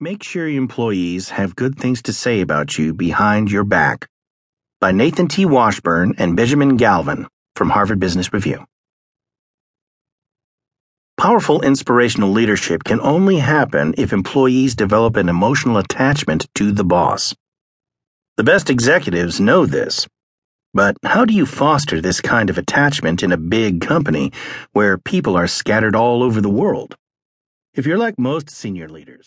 Make sure your employees have good things to say about you behind your back. By Nathan T. Washburn and Benjamin Galvin from Harvard Business Review. Powerful inspirational leadership can only happen if employees develop an emotional attachment to the boss. The best executives know this. But how do you foster this kind of attachment in a big company where people are scattered all over the world? If you're like most senior leaders,